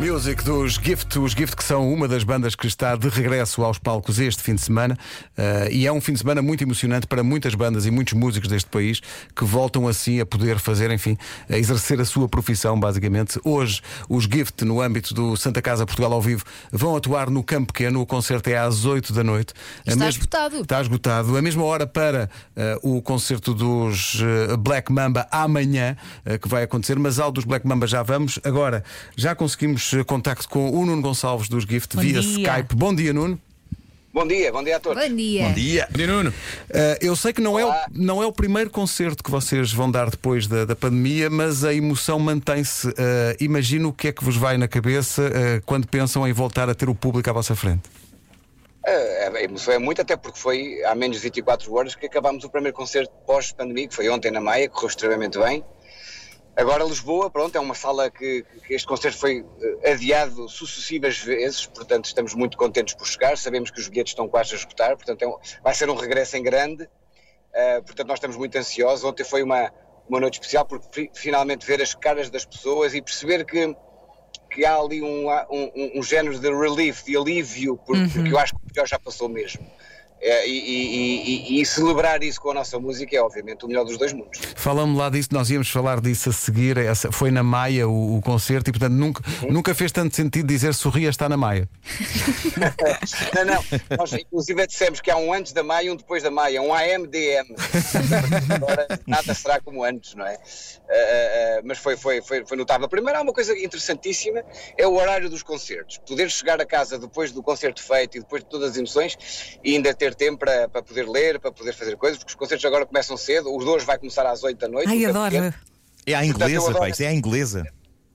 Music dos Gift, os Gift que são uma das bandas que está de regresso aos palcos este fim de semana uh, e é um fim de semana muito emocionante para muitas bandas e muitos músicos deste país que voltam assim a poder fazer, enfim, a exercer a sua profissão basicamente. Hoje os Gift no âmbito do Santa Casa Portugal ao vivo vão atuar no Campo Pequeno, o concerto é às 8 da noite. Está esgotado. Está esgotado. A mesma hora para uh, o concerto dos uh, Black Mamba amanhã, que vai acontecer, mas ao dos Black Mamba já vamos. Agora, já conseguimos contacto com o Nuno Gonçalves dos Gift Bom via dia. Skype. Bom dia, Nuno. Bom dia, bom dia a todos. Bom dia. Bom dia. Bom dia, Nuno. Uh, eu sei que não é, o, não é o primeiro concerto que vocês vão dar depois da, da pandemia, mas a emoção mantém-se. Uh, imagino o que é que vos vai na cabeça uh, quando pensam em voltar a ter o público à vossa frente. É, a emoção é muito, até porque foi há menos de 24 horas que acabámos o primeiro concerto pós-pandemia, que foi ontem na Maia, correu extremamente bem. Agora Lisboa, pronto, é uma sala que, que este concerto foi eh, adiado sucessivas vezes, portanto estamos muito contentes por chegar, sabemos que os bilhetes estão quase a esgotar, portanto é um- vai ser um regresso em grande, eh, portanto nós estamos muito ansiosos. Ontem foi uma, uma noite especial porque fi- finalmente ver as caras das pessoas e perceber que, que há ali um, um, um- género de relief, de alívio, por- porque eu acho que o pior já passou mesmo. Eh, e, e- e- e celebrar isso com a nossa música é obviamente o melhor dos dois mundos. Fala-me lá disso, nós íamos falar disso a seguir. Essa, foi na Maia o, o concerto e, portanto, nunca, nunca fez tanto sentido dizer sorria está na Maia. Não, não. Nós, inclusive, dissemos que há um antes da Maia e um depois da Maia, um AMDM. Agora nada será como antes, não é? Ah, ah, mas foi, foi, foi, foi notável. Primeiro, há uma coisa interessantíssima: é o horário dos concertos. Poder chegar a casa depois do concerto feito e depois de todas as emoções e ainda ter tempo para, para poder ler, para poder fazer coisas, porque os concertos agora começam cedo. Os dois vai começar às 8 da noite. Ai, adoro. Pequeno. É Portanto, eu inglesa, adoro- isto é a inglesa.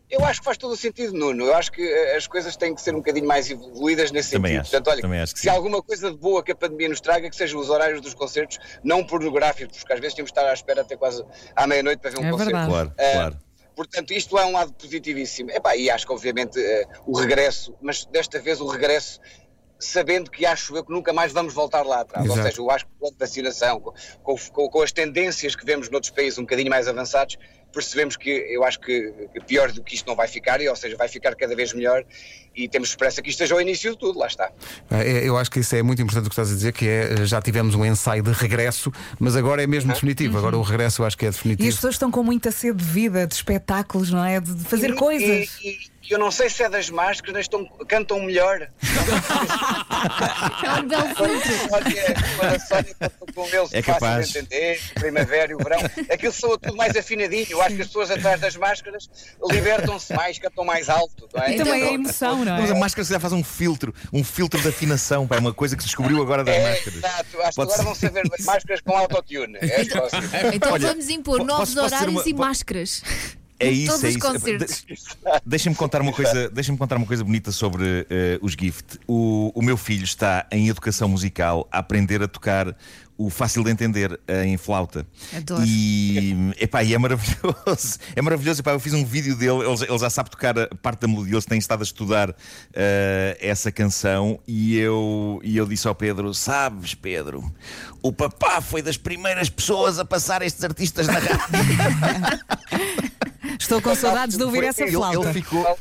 Eu acho que faz todo o sentido, Nuno. Eu acho que eh, as coisas têm que ser um bocadinho mais evoluídas nesse Também sentido. acho, Portanto, olha, também acho que se sim. alguma coisa de boa que a pandemia nos traga, que sejam os horários dos concertos não pornográficos, porque às vezes temos de estar à espera até quase à meia-noite para ver um É concerto. verdade. Claro, Eh, claro. Portanto, isto é um lado positivíssimo. Epá, e acho que, obviamente, eh, o regresso, mas desta vez o regresso sabendo que acho eu que nunca mais vamos voltar lá atrás. Exato. Ou seja, eu acho que com a vacinação, com, com- com as tendências que vemos noutros países um bocadinho mais avançados, percebemos que eu acho que, pior do que isto não vai ficar, e, ou seja, vai ficar cada vez melhor e temos esperança que isto seja o início de tudo, lá está. É, Eu acho que isso é muito importante o que estás a dizer, que é já tivemos um ensaio de regresso, mas agora é mesmo definitivo. Agora o regresso eu acho que é E as definitivo. pessoas estão com muita sede de vida, de espetáculos, não é? De de fazer E- coisas. E, e- eu não sei se é das máscaras, estão, cantam melhor. É um belo filtro. Olha, quando a Sónia cantou com eles, É fácil capaz. de entender, o primavera e o verão, aquilo soa tudo mais afinadinho. Eu acho que as pessoas atrás das máscaras libertam-se mais, cantam mais alto. Não é? E também Então, a emoção, não Mas a é? máscara se já faz um filtro, um filtro de afinação, pá, é uma coisa que se descobriu agora das É, máscaras. exato. Acho que Pode agora ser. vão saber das máscaras com autotune. É próximas. Então Olha, vamos impor po- novos posso- posso dizer horários uma- e po- máscaras. É isso, todos é os isso. concertos. De- Deixa-me contar uma coisa, deixa-me contar uma coisa bonita sobre eh, os Gift. O, o meu filho está em educação musical a aprender a tocar o fácil de entender eh, em flauta. Adoro. E, epá, e é maravilhoso. É maravilhoso. Epá, eu fiz um vídeo dele, ele, já- ele já sabe tocar a parte da melodia, eles têm estado a estudar eh, essa canção e eu, e eu disse ao Pedro: Sabes, Pedro, o papá foi das primeiras pessoas a passar estes artistas na rádio. Estou com saudades de ouvir essa Ele- flauta. ele ficou,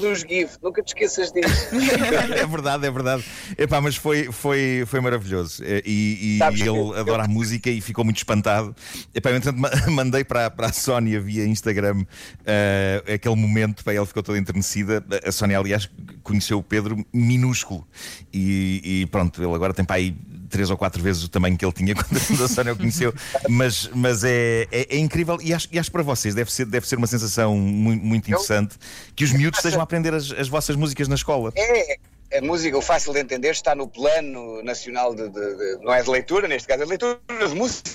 dos GIF, nunca te esqueças disso. é verdade, é verdade. Epá, mas foi, foi, foi maravilhoso. E, e Sabes ele eu- adora a música e ficou muito espantado. Epá, eu, entretanto, ma- mandei para, para a Sónia via Instagram eh, aquele momento, pá, ela ficou toda enternecida. A Sónia, aliás, conheceu o Pedro minúsculo. E, e pronto, ele agora tem para aí três ou quatro vezes o tamanho que ele tinha quando a Sónia o conheceu. Mas, mas é, é, é incrível e acho, e acho para vocês deve ser, deve ser uma sensação muito, muito interessante que os miúdos estejam a aprender as, as vossas músicas na escola. É, a música, o fácil de entender, está no plano nacional de, de- de- não é de leitura, neste caso é de leitura de música.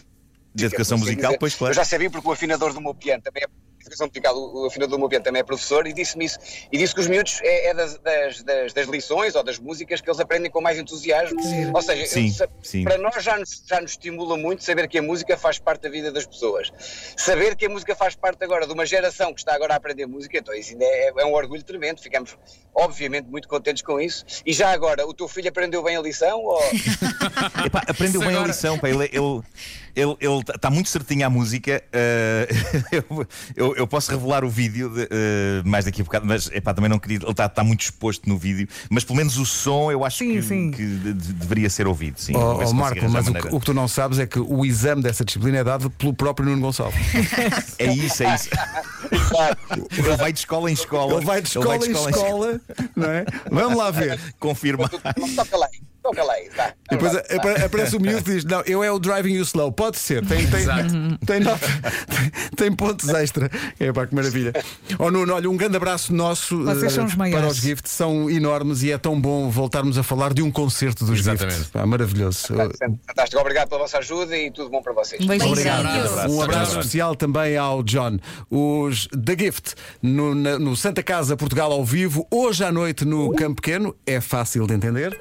De educação musical, pois claro. Eu já sabia porque o afinador do meu piano também é educação musical, o o afinador do meu piano também é professor e disse-me isso. E disse que os miúdos é, é das, das, das- das lições ou das músicas que eles aprendem com mais entusiasmo. Ou seja, eu Sim, sa- sim. para nós já nos, já nos estimula muito saber que a música faz parte da vida das pessoas. Saber que a música faz parte agora de uma geração que está agora a aprender música, então isso ainda é, é um orgulho tremendo. Ficamos, obviamente, muito contentes com isso. E já agora, o teu filho aprendeu bem a lição? Ou... Epá, aprendeu bem a lição, pá, ele está ele, ele, ele tá- tá muito certinho à música. eh, eu, eu, eu posso revelar o vídeo de, eh, mais daqui a bocado, mas epá, também não queria. Ele está tá muito exposto no vídeo, mas pelo menos o som eu acho Sim, que, sim. que de- de- deveria ser ouvido. Sim, se consigo Marco, mas o, que- o que tu não sabes é que o exame dessa disciplina é dado pelo próprio Nuno Gonçalves. É isso, é isso. Ele vai de escola em escola. Ele vai de escola em escola, não é? Vamos lá ver. Confirma. Toca lá toca lá aí, vá. E depois apa- aparece o miúdo e diz: Não, eu é o driving you slow. Pode ser, tem, tem, tem, nota- tem, tem pontos extra. É pá, que maravilha. Oh Nuno, olha, um grande abraço nosso Vocês eh, são os para os gifts, são enormes e é tão bom voltarmos a falar de um concerto dos Exatamente. gifts. Pá, maravilhoso. Fantástico, obrigado pela vossa ajuda e tudo bom para vocês. Um. Obrigado. abraço. Um abraço especial também ao John. Os The Gift no, na- no Santa Casa Portugal ao vivo, hoje à noite no Campo Pequeno. É fácil de entender.